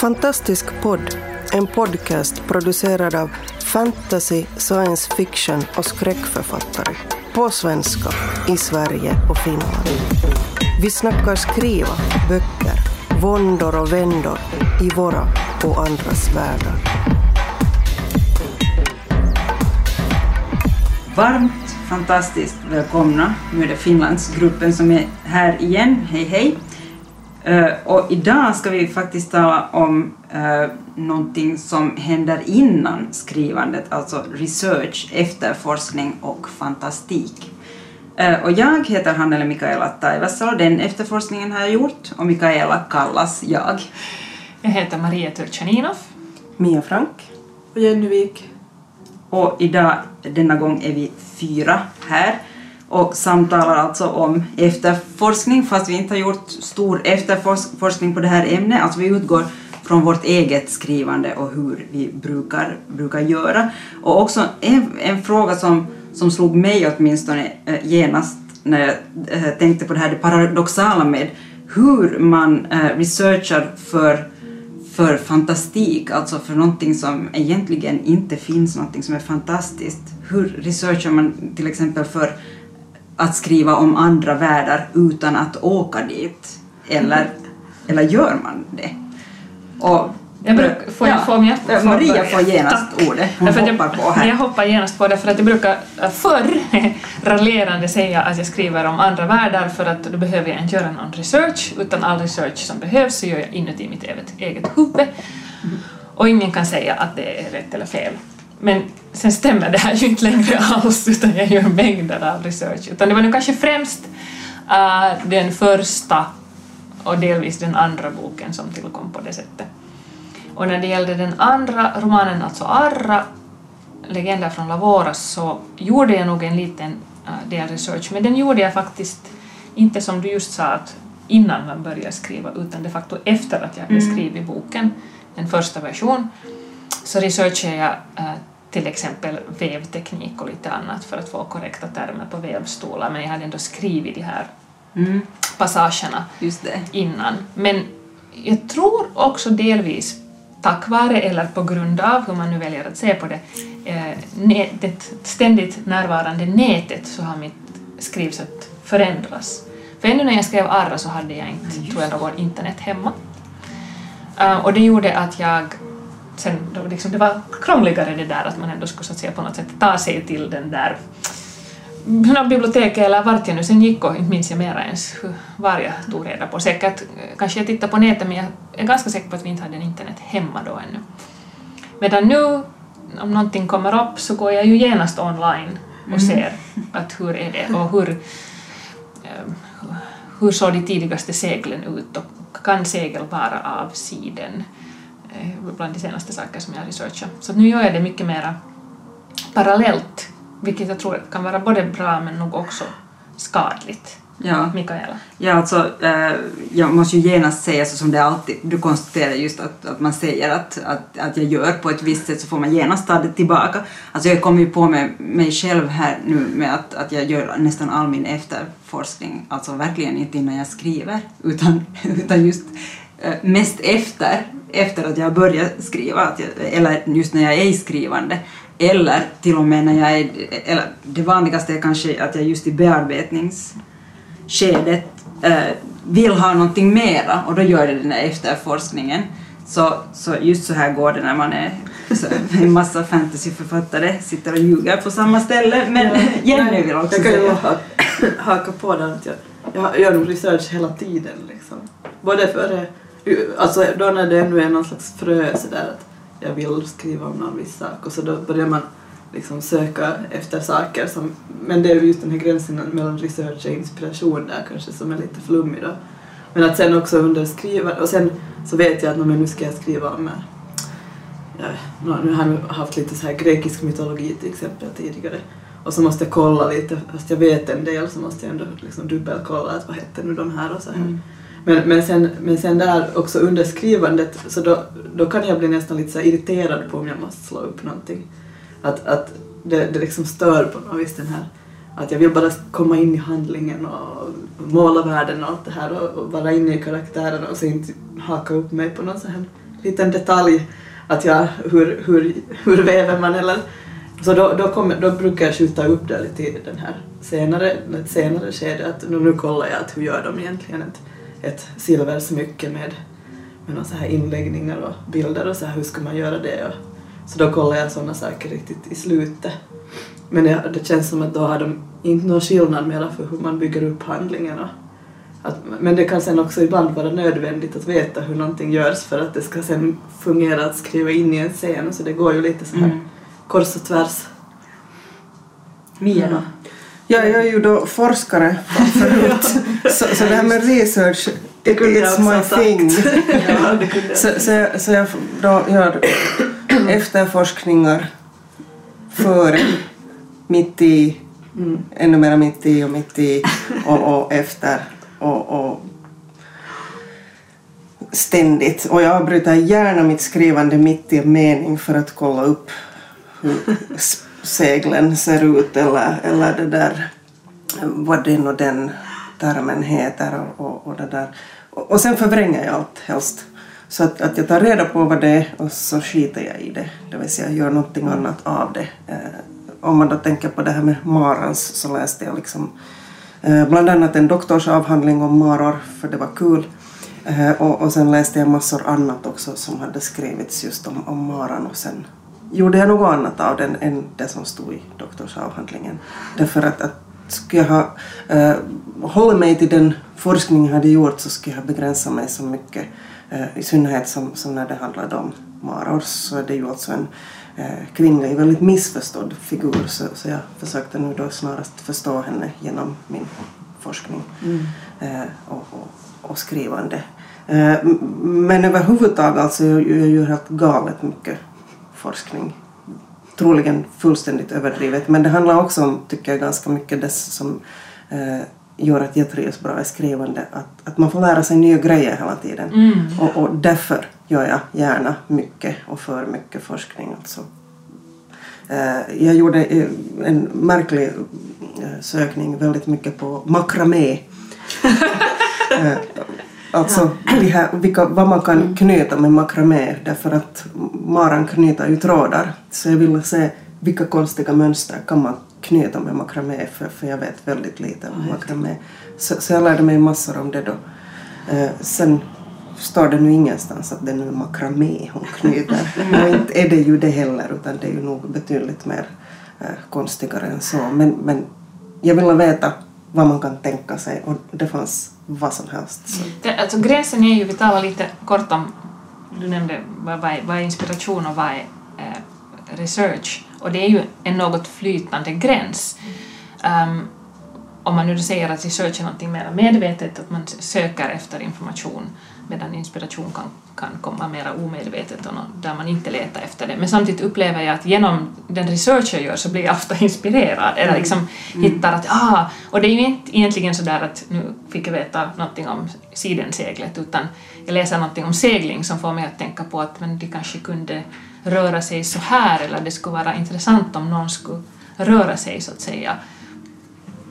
Fantastisk podd, en podcast producerad av fantasy, science fiction och skräckförfattare. På svenska, i Sverige och Finland. Vi snackar skriva, böcker, våndor och vändor i våra och andras världar. Varmt fantastiskt välkomna. Nu är det Finlandsgruppen som är här igen. Hej hej! Uh, och idag ska vi faktiskt tala om uh, någonting som händer innan skrivandet, alltså research, efterforskning och fantastik. Uh, och jag heter Hannele Mikaela Taivasalo, den efterforskningen har jag gjort och Mikaela kallas jag. Jag heter Maria Turchaninov. Mia Frank. Och Jenny Wik. Och idag, denna gång, är vi fyra här och samtalar alltså om efterforskning fast vi inte har gjort stor efterforskning på det här ämnet. Alltså vi utgår från vårt eget skrivande och hur vi brukar, brukar göra. Och också en, en fråga som, som slog mig åtminstone eh, genast när jag eh, tänkte på det här det paradoxala med hur man eh, researchar för för fantastik, alltså för någonting som egentligen inte finns, någonting som är fantastiskt. Hur researchar man till exempel för att skriva om andra världar utan att åka dit? Eller, eller gör man det? Och, jag bruk, får ja, får jag, får Maria får genast Tack. ordet. Hon hoppar jag, på här. Jag hoppar genast på det för att jag brukar äh, förr raljerande säga att jag skriver om andra världar för att då behöver jag inte göra någon research utan all research som behövs så gör jag inuti mitt eget, eget huvud. Mm. Och ingen kan säga att det är rätt eller fel. Men sen stämmer det här ju inte längre alls utan jag gör mängder av research. Utan det var nu kanske främst uh, den första och delvis den andra boken som tillkom på det sättet. Och när det gällde den andra romanen, alltså Arra, Legender från Lavoras, så gjorde jag nog en liten uh, del research, men den gjorde jag faktiskt inte som du just sa att innan man börjar skriva, utan de facto efter att jag hade mm. skrivit boken, en första version, så researchade jag uh, till exempel vävteknik och lite annat för att få korrekta termer på vävstolar, men jag hade ändå skrivit de här mm. passagerna innan. Men jag tror också delvis tack vare eller på grund av, hur man nu väljer att se på det, eh, det ständigt närvarande nätet så har mitt skrivsätt förändrats. För ännu när jag skrev Arra så hade jag inte, tror jag, någon internet hemma. Uh, och det gjorde att jag sen, då liksom, det var krångligare det där att man ändå skulle så att säga, på något sätt ta sig till den där biblioteket eller vart jag nu sen gick och inte minns jag mera ens var jag tog reda på. Säkert kanske jag tittade på nätet men jag är ganska säker på att vi inte hade en internet hemma då ännu. Medan nu om någonting kommer upp så går jag ju genast online och mm. ser att hur är det och hur, ehm, hur såg de tidigaste seglen ut och kan segel vara av siden bland de senaste saker som jag researchat. Så nu gör jag det mycket mera parallellt vilket jag tror kan vara både bra men nog också skadligt. Ja. Mikaela? Ja, alltså, eh, jag måste ju genast säga så som det alltid, du konstaterar just att, att man säger att, att, att jag gör på ett visst sätt så får man genast ta det tillbaka. Alltså jag kommer ju på med mig själv här nu med att, att jag gör nästan all min efterforskning, alltså verkligen inte innan jag skriver, utan, utan just eh, mest efter, efter att jag börjar skriva, att jag, eller just när jag är i skrivande. Eller till och med när jag är, eller det vanligaste är kanske att jag just i bearbetningsskedet äh, vill ha någonting mera och då gör jag den där efterforskningen. Så, så just så här går det när man är så, en massa fantasyförfattare, sitter och ljuger på samma ställe. Men ja, Jenny vill också jag kan säga. Jag haka på den att jag, jag gör nog research hela tiden. Liksom. Både före, alltså då när det ännu är någon slags frö sådär att jag vill skriva om någon viss sak och så då börjar man liksom söka efter saker som, men det är just den här gränsen mellan research och inspiration där kanske som är lite flummig då. Men att sen också underskriva... och sen så vet jag att nu ska jag skriva om eh, ja, nu har jag haft lite så här grekisk mytologi till exempel tidigare och så måste jag kolla lite, fast jag vet en del så måste jag ändå liksom dubbelkolla att vad hette nu de här och så här. Mm. Men, men, sen, men sen där också under skrivandet så då, då kan jag bli nästan lite så irriterad på om jag måste slå upp någonting. Att, att det, det liksom stör på något vis den här att jag vill bara komma in i handlingen och måla världen och allt det här och, och vara inne i karaktären och så inte haka upp mig på någon sån här liten detalj. Att jag, hur, hur, hur väver man eller? Så då, då, kommer, då brukar jag skjuta upp det lite i den här senare, ett senare skede att nu, nu kollar jag att hur gör de egentligen? Ett, ett silversmycke med, med några så här inläggningar och bilder och så här, hur ska man göra det och, så då kollar jag sådana saker riktigt i slutet. Men det, det känns som att då har de inte någon skillnad mera för hur man bygger upp handlingen och att, men det kan sen också ibland vara nödvändigt att veta hur någonting görs för att det ska sen fungera att skriva in i en scen så det går ju lite så här Mm. kors och tvärs. Mia då? Ja, jag är ju då forskare förut, så, så det här med research, jag it's my thing. ja. Så, så, jag, så jag då gör efterforskningar före, mitt i, Mm. ännu mera mitt i och mitt i och, och efter och, och ständigt. Och jag avbryter gärna mitt skrivande mitt i en mening för att kolla upp hur seglen ser ut eller, eller det där vad den och den termen heter och, och, och det där. Och, och sen förvränger jag allt helst. Så att, att jag tar reda på vad det är och så skiter jag i det. Det vill säga gör någonting annat av det. Eh, om man då tänker på det här med marans så läste jag liksom eh, bland annat en doktorsavhandling om maror för det var kul. Eh, och, och sen läste jag massor annat också som hade skrivits just om, om maran och sen gjorde jag något annat av den än det som stod i doktorsavhandlingen. Därför att, att skulle jag ha eh, hållit mig till den forskning jag hade gjort så skulle jag ha begränsat mig så mycket. Eh, I synnerhet som, som när det handlade om maror så är det ju alltså en eh, kvinnlig, väldigt missförstådd figur så, så jag försökte nu då snarast förstå henne genom min forskning eh, och, och, och skrivande. Eh, men överhuvudtaget alltså jag, jag gör helt galet mycket forskning troligen fullständigt överdrivet. Men det handlar också om, tycker jag, ganska mycket det som eh, gör att jag trivs bra i skrivande. Att, att man får lära sig nya grejer hela tiden. Mm. Och, och därför gör jag gärna mycket och för mycket forskning. Alltså. Eh, jag gjorde eh, en märklig eh, sökning väldigt mycket på makramé. Alltså de här, vilka, vad man kan knyta med makramé därför att maran knyter ju trådar. Så jag ville se vilka konstiga mönster kan man knyta med makramé för, för jag vet väldigt lite om makramé. Så, så jag lärde mig massor om det då. Eh, sen står det nu ingenstans att det nu är makramé hon knyter. Och inte är det ju det heller utan det är ju nog betydligt mer eh, konstigare än så. Men, men jag ville veta vad man kan tänka sig och det fanns vad som helst. Så. Mm. Det, alltså gränsen är ju, vi talade lite kort om, du nämnde vad, vad, är, vad är inspiration och vad är eh, research och det är ju en något flytande gräns. Um, om man nu säger att research är någonting mer medvetet, att man söker efter information medan inspiration kan, kan komma mer omedvetet och där man inte letar efter det. Men samtidigt upplever jag att genom den research jag gör så blir jag ofta inspirerad eller liksom hittar att ah, och det är ju inte egentligen så där att nu fick jag veta någonting om sidenseglet utan jag läser någonting om segling som får mig att tänka på att men det kanske kunde röra sig så här eller det skulle vara intressant om någon skulle röra sig så att säga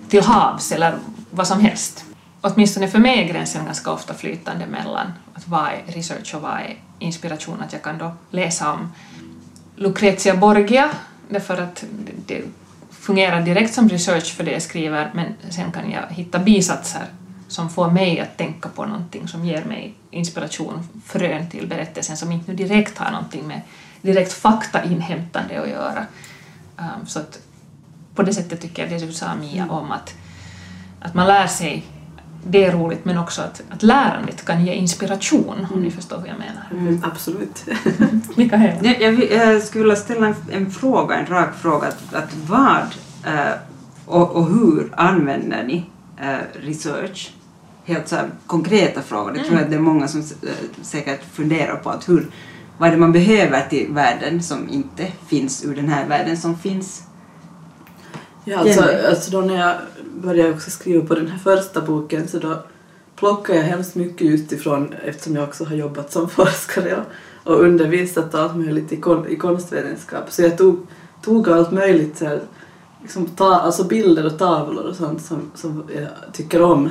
till havs eller vad som helst. Åtminstone för mig är gränsen ganska ofta flytande mellan att vad är research och vad är inspiration. Att jag kan då läsa om Lucrezia Borgia därför att det fungerar direkt som research för det jag skriver men sen kan jag hitta bisatser som får mig att tänka på någonting som ger mig inspiration, frön till berättelsen som inte nu direkt har någonting med direkt faktainhämtande att göra. Um, så att på det sättet tycker jag det du sa Mia om att, att man lär sig, det är roligt men också att, att lärandet kan ge inspiration om ni förstår vad jag menar. Mm, absolut. Mikael? Jag, jag, jag skulle vilja ställa en, en fråga, en rak fråga. Att, att vad eh, och, och hur använder ni eh, research? Helt så här, konkreta frågor. Det tror jag att det är många som eh, säkert funderar på. att hur, vad är det man behöver till världen som inte finns ur den här världen som finns? Ja, alltså, alltså då när jag började jag också skriva på den här första boken så då plockade jag hemskt mycket utifrån eftersom jag också har jobbat som forskare och, och undervisat och allt möjligt i, kon, i konstvetenskap. Så jag tog, tog allt möjligt, så här, liksom ta, alltså bilder och tavlor och sånt som, som jag tycker om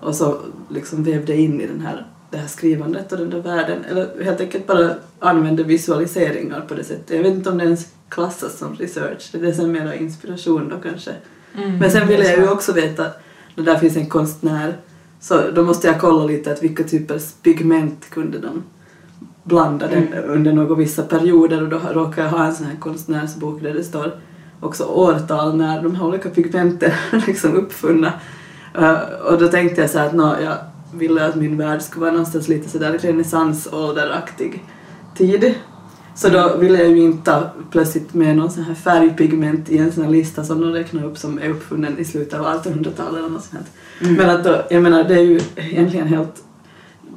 och så liksom vävde in i den här det här skrivandet och den där världen. Eller helt enkelt bara använde visualiseringar på det sättet. Jag vet inte om det ens klassas som research. Det är mer inspiration då kanske. Mm, Men sen ville jag ju så. också veta, när där finns en konstnär, så då måste jag kolla lite att vilka typer pigment kunde de blanda den under några vissa perioder och då råkar jag ha en sån här konstnärsbok där det står också årtal när de här olika pigmenten liksom uppfunna. Eh, och då tänkte jag så att nå, jag ville att min värld skulle vara någonstans lite sådär renässansålderaktig tid. Så då ville jag ju inte plötsligt med någon sån här färgpigment i en sån här lista som de räknar upp som är uppfunnen i slutet av 1800-talet eller något sånt. Mm. Men att då, jag menar det är ju egentligen helt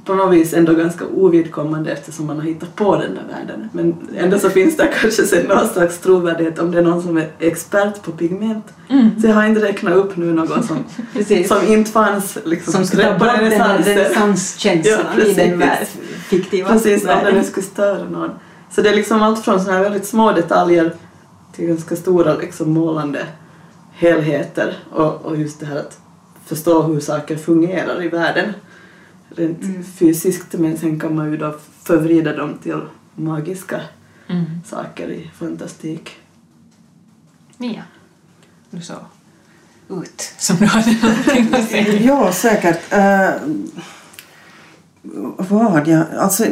på något vis ändå ganska ovidkommande eftersom man har hittat på den där världen. Men ändå så finns det kanske sen någon slags trovärdighet om det är någon som är expert på pigment. Mm. Så jag har inte räknat upp nu någon som, som inte fanns liksom Som ska ta bort den här renässanskänslan Ja, i den fiktiva Precis, om nu skulle störa någon. Så det är liksom allt från såna här väldigt små detaljer till ganska stora liksom målande helheter och, och just det här att förstå hur saker fungerar i världen rent Mm. fysiskt men sen kan man ju då förvrida dem till magiska Mm. saker i fantastik. Mia, du såg ut som du hade någonting att säga. Ja, säkert. Uh, vad jag... Alltså,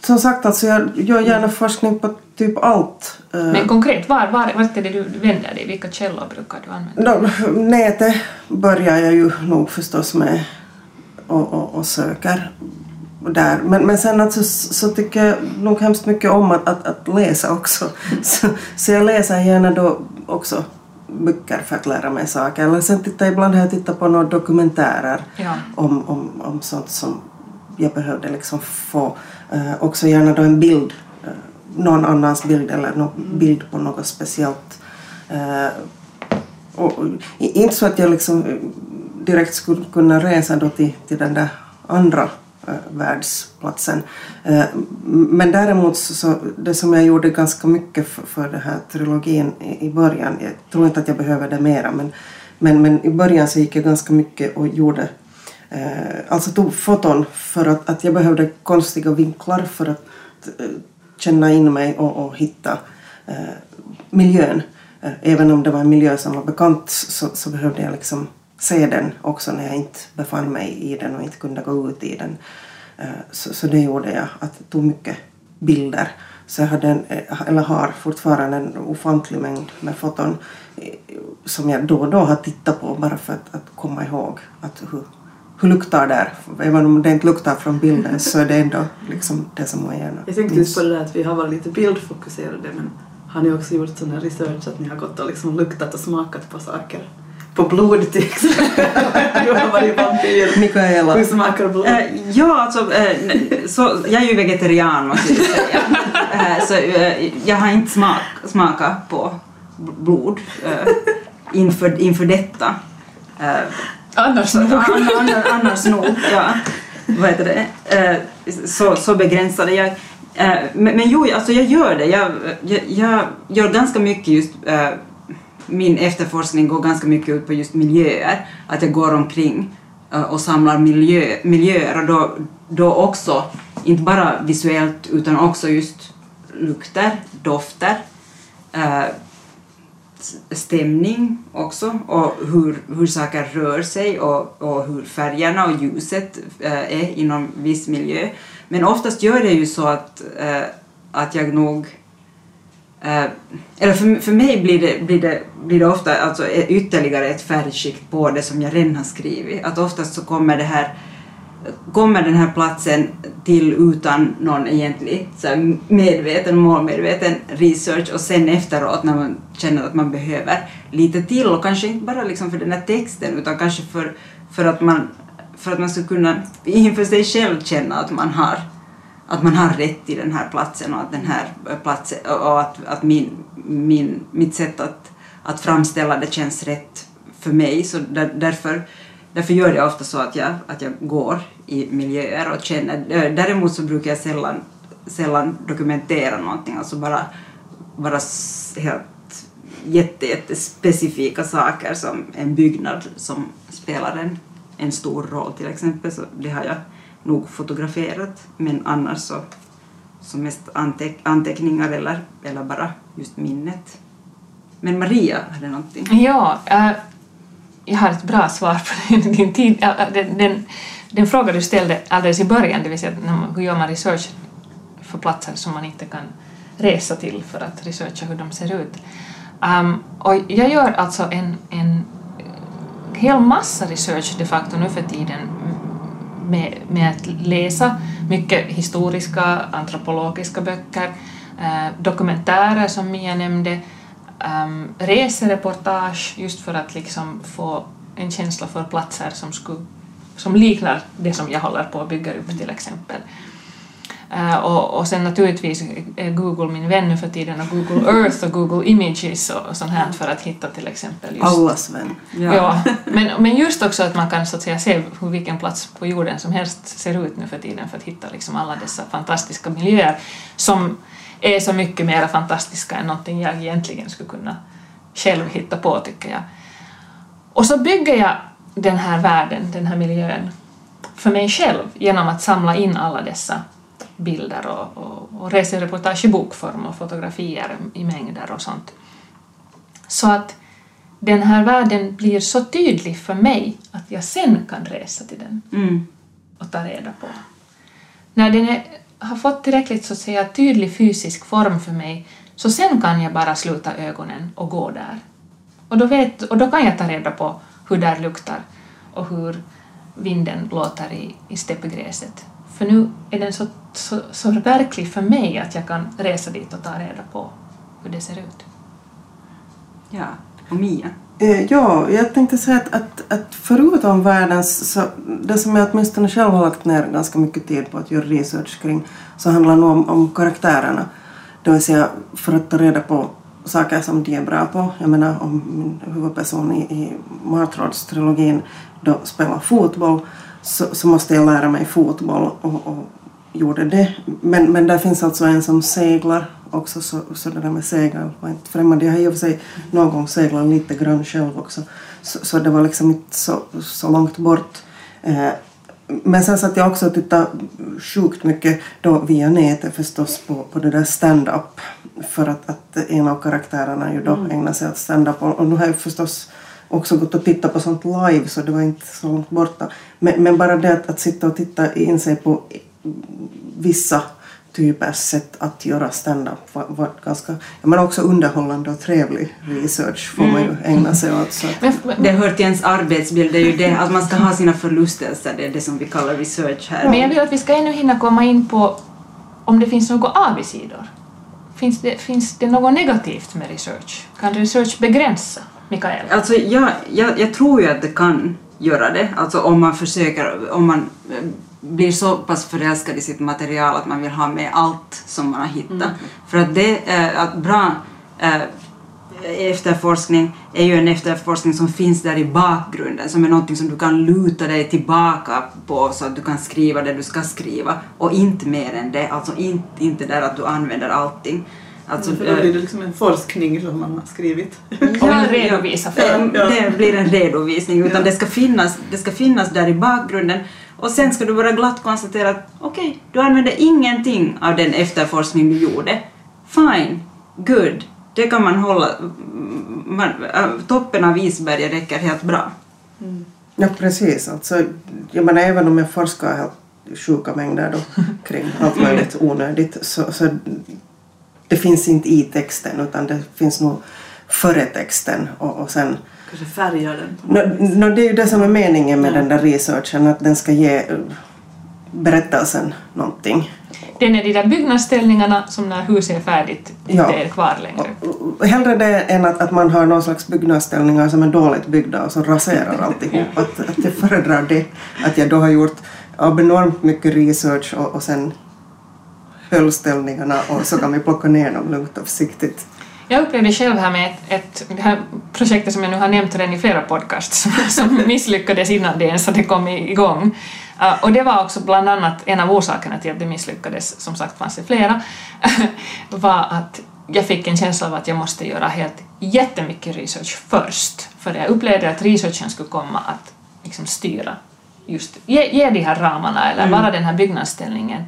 som sagt, alltså, jag gör gärna forskning på typ allt. Eh, Men konkret, var, var, vart är det du vänder dig? Vilka källor brukar du använda? Då, nätet börjar jag ju nog förstås med och, och, och söker där. Men, men sen alltså, så så tycker jag nog hemskt mycket om att, att, att läsa också. Så, så jag läser gärna då också böcker för att lära mig saker. Eller sen tittar ibland har jag tittat på några dokumentärer Ja. om, om, om sånt som jag behövde liksom få. Eh, också gärna då en bild, eh, någon annans bild eller någon bild på något speciellt. Eh, och, och, inte så att jag liksom eh, direkt skulle kunna resa då till, till den där andra eh, världsplatsen. Eh, men däremot så, så det som jag gjorde ganska mycket för, för den här trilogin i, i början, jag tror inte att jag behöver det mera, men, men, men i början så gick jag ganska mycket och gjorde Eh, alltså tog foton för att, att jag behövde konstiga vinklar för att eh, känna in mig och, och hitta eh, miljön. Eh, även om det var en miljö som var bekant så, så behövde jag liksom se den också när jag inte befann mig i den och inte kunde gå ut i den. Eh, så, så det gjorde jag, att jag tog mycket bilder. Så jag hade en, eller har fortfarande en ofantlig mängd med foton som jag då och då har tittat på bara för att, att komma ihåg att hur, hur luktar där. Även om det inte luktar från bilden så är det ändå liksom det som man gärna Jag tänkte just på det där att vi har varit lite bildfokuserade men har ni också gjort sån här research att ni har gått och liksom luktat och smakat på saker? På blod till exempel. du har varit vampyr. Mikaela. Hur smakar blod? Eh, ja, alltså, n- så, jag är ju vegetarian måste jag säga. Eh, så jag har inte smak, smakat på blod inför, inför detta. Annars nog. an- an- annars nog, ja. Vad heter det? Eh, så, så begränsade jag. Eh, men, men jo, alltså jag gör det. Jag, jag, jag gör ganska mycket just eh, min efterforskning går ganska mycket ut på just miljöer. Att jag går omkring och samlar miljö, miljöer och då, då också, inte bara visuellt utan också just lukter, dofter, stämning också och hur, hur saker rör sig och, och hur färgerna och ljuset eh, är inom viss miljö. Men oftast gör det ju så att, eh, att jag nog Eh, eller för, för mig blir det, blir, det, blir det ofta alltså ytterligare ett färgskikt på det som jag redan har skrivit. Att oftast så kommer det här kommer den här platsen till utan någon egentlig så medveten, målmedveten research? Och sen efteråt när man känner att man behöver lite till och kanske inte bara liksom för den här texten utan kanske för, för, att, man, för att man ska kunna inför sig själv känna att man har att man har rätt till den här platsen och att den här eh, platsen och att, att min, min, mitt sätt att, att framställa det känns rätt för mig. Så där, därför, därför gör jag ofta så att jag, att jag går i miljöer och känner. Eh, däremot så brukar jag sällan, sällan dokumentera någonting, alltså bara, bara helt jätte, jättespecifika saker som en byggnad som spelar en, en stor roll till exempel. Så det har jag nog fotograferat men annars så, så mest anteck anteckningar eller, eller bara just minnet. Men Maria hade någonting. Ja, äh, jag har ett bra svar på din tid. Äh, den, den, den fråga du ställde alldeles i början, det vill säga när man, hur gör man research för platser som man inte kan resa till för att researcha hur de ser ut. Um, och jag gör alltså en, en hel massa research de facto nu för tiden med, med att läsa mycket historiska, antropologiska böcker, eh, dokumentärer som Mia nämnde, um, resereportage just för att liksom få en känsla för platser som, skulle, som liknar det som jag håller på att bygga upp till exempel. Uh, och, och sen naturligtvis är Google min vän nu för tiden och Google Earth och Google Images och sånt här för att hitta till exempel just... Allas vän. Ja. ja. men, men just också att man kan så att säga se hur vilken plats på jorden som helst ser ut nu för tiden för att hitta liksom alla dessa fantastiska miljöer som är så mycket mer fantastiska än någonting jag egentligen skulle kunna själv hitta på tycker jag. Och så bygger jag den här världen, den här miljön för mig själv genom att samla in alla dessa bilder och, och, och resereportage i bokform och fotografier i mängder och sånt. Så att den här världen blir så tydlig för mig att jag sen kan resa till den Mm. och ta reda på. När den är, har fått tillräckligt så att säga tydlig fysisk form för mig så sen kan jag bara sluta ögonen och gå där. Och då, vet, och då kan jag ta reda på hur där luktar och hur vinden låter i, i steppgräset. För nu är den så, så, så verklig för mig att jag kan resa dit och ta reda på hur det ser ut. Ja. Och Mia? Eh, ja, jag tänkte säga att, att, att förutom världens, så det som jag åtminstone själv har lagt ner ganska mycket tid på att göra research kring, så handlar nog om, om karaktärerna. Det vill säga för att ta reda på saker som de är bra på. Jag menar om min huvudperson i, i Martrådstrilogin då spelar fotboll så, så måste jag lära mig fotboll och, och gjorde det. Men, men där finns alltså en som seglar också så, så det där med segel var inte främmande. Jag har och för sig någon gång seglat lite grann själv också så, så det var liksom inte så, så långt bort. Eh, men sen satt jag också och tittade sjukt mycket då via nätet förstås på, på det där stand-up för att, att en av karaktärerna ju då ägnar sig åt stand-up och, och nu har jag förstås också gått och tittat på sånt live så det var inte så långt borta. Men, men bara det att, att sitta och titta in sig på vissa typers sätt att göra stand-up var, ganska, men också underhållande och trevlig research får man ju ägna sig åt. Så att, Det hör till ens arbetsbild, det är ju det att man ska ha sina förlustelser, det är det som vi kallar research här. Men jag vill att vi ska ännu hinna komma in på om det finns några avigsidor. Finns det, finns det något negativt med research? Kan research begränsa, Mikael? Alltså jag, jag, jag tror ju att det kan göra det, alltså om man försöker, om man blir så pass förälskad i sitt material att man vill ha med allt som man har hittat. För att det, eh, att bra eh, efterforskning är ju en efterforskning som finns där i bakgrunden, som är någonting som du kan luta dig tillbaka på så att du kan skriva det du ska skriva och inte mer än det, alltså inte, inte där att du använder allting. Alltså, För då blir det liksom en forskning som man har skrivit. Och vill redovisa för Eh, Det blir en redovisning, utan det, ska finnas, det ska finnas där i bakgrunden och sen ska du bara glatt konstatera att okej, du använde ingenting av den efterforskning du gjorde. Fine, good, det kan man hålla, man, äh, toppen av isberget räcker helt bra. ja precis, alltså, jag menar även om jag forskar helt sjuka mängder då, kring allt möjligt onödigt så, så det finns inte i texten utan det finns nog före texten och, och sen Kanske färgar den. No, no, det är ju det som är meningen med den där researchen, att den ska ge eh, berättelsen någonting. Den är de där byggnadsställningarna som när huset är färdigt inte Ja. är kvar längre. Och Hellre det än att, att man har någon slags byggnadsställningar som är dåligt byggda och som raserar alltihop. Att, att jag föredrar det, att jag då har gjort abnormt mycket research och, och sen höll ställningarna och så kan vi plocka ner dem lugnt och försiktigt. Jag upplevde själv här med ett, ett det här projektet som jag nu har nämnt redan i flera podcasts som, som misslyckades innan det ens hade kommit igång. Uh, och det var också bland annat en av orsakerna till att det misslyckades, som sagt fanns det flera, var att jag fick en känsla av att jag måste göra helt jättemycket research först. För jag upplevde att researchen skulle komma att liksom styra just ge, ge de här ramarna eller Mm. vara den här byggnadsställningen.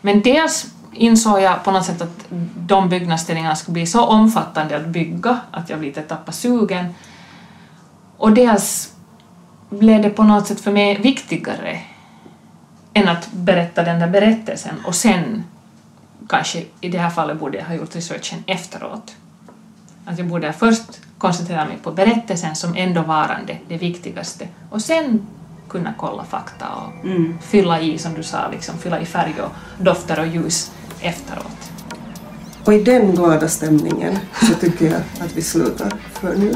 Men dels insåg jag på något sätt att de byggnadsställningarna skulle bli så omfattande att bygga att jag lite tappade sugen. Och dels blev det på något sätt för mig viktigare än att berätta den där berättelsen och sen kanske i det här fallet borde jag ha gjort researchen efteråt. Att jag borde först koncentrera mig på berättelsen som ändå varande det viktigaste och sen kunna kolla fakta och Mm. fylla i, som du sa, liksom, fylla i färg och dofter och ljus efteråt. Och i den glada stämningen så tycker jag att vi slutar för nu.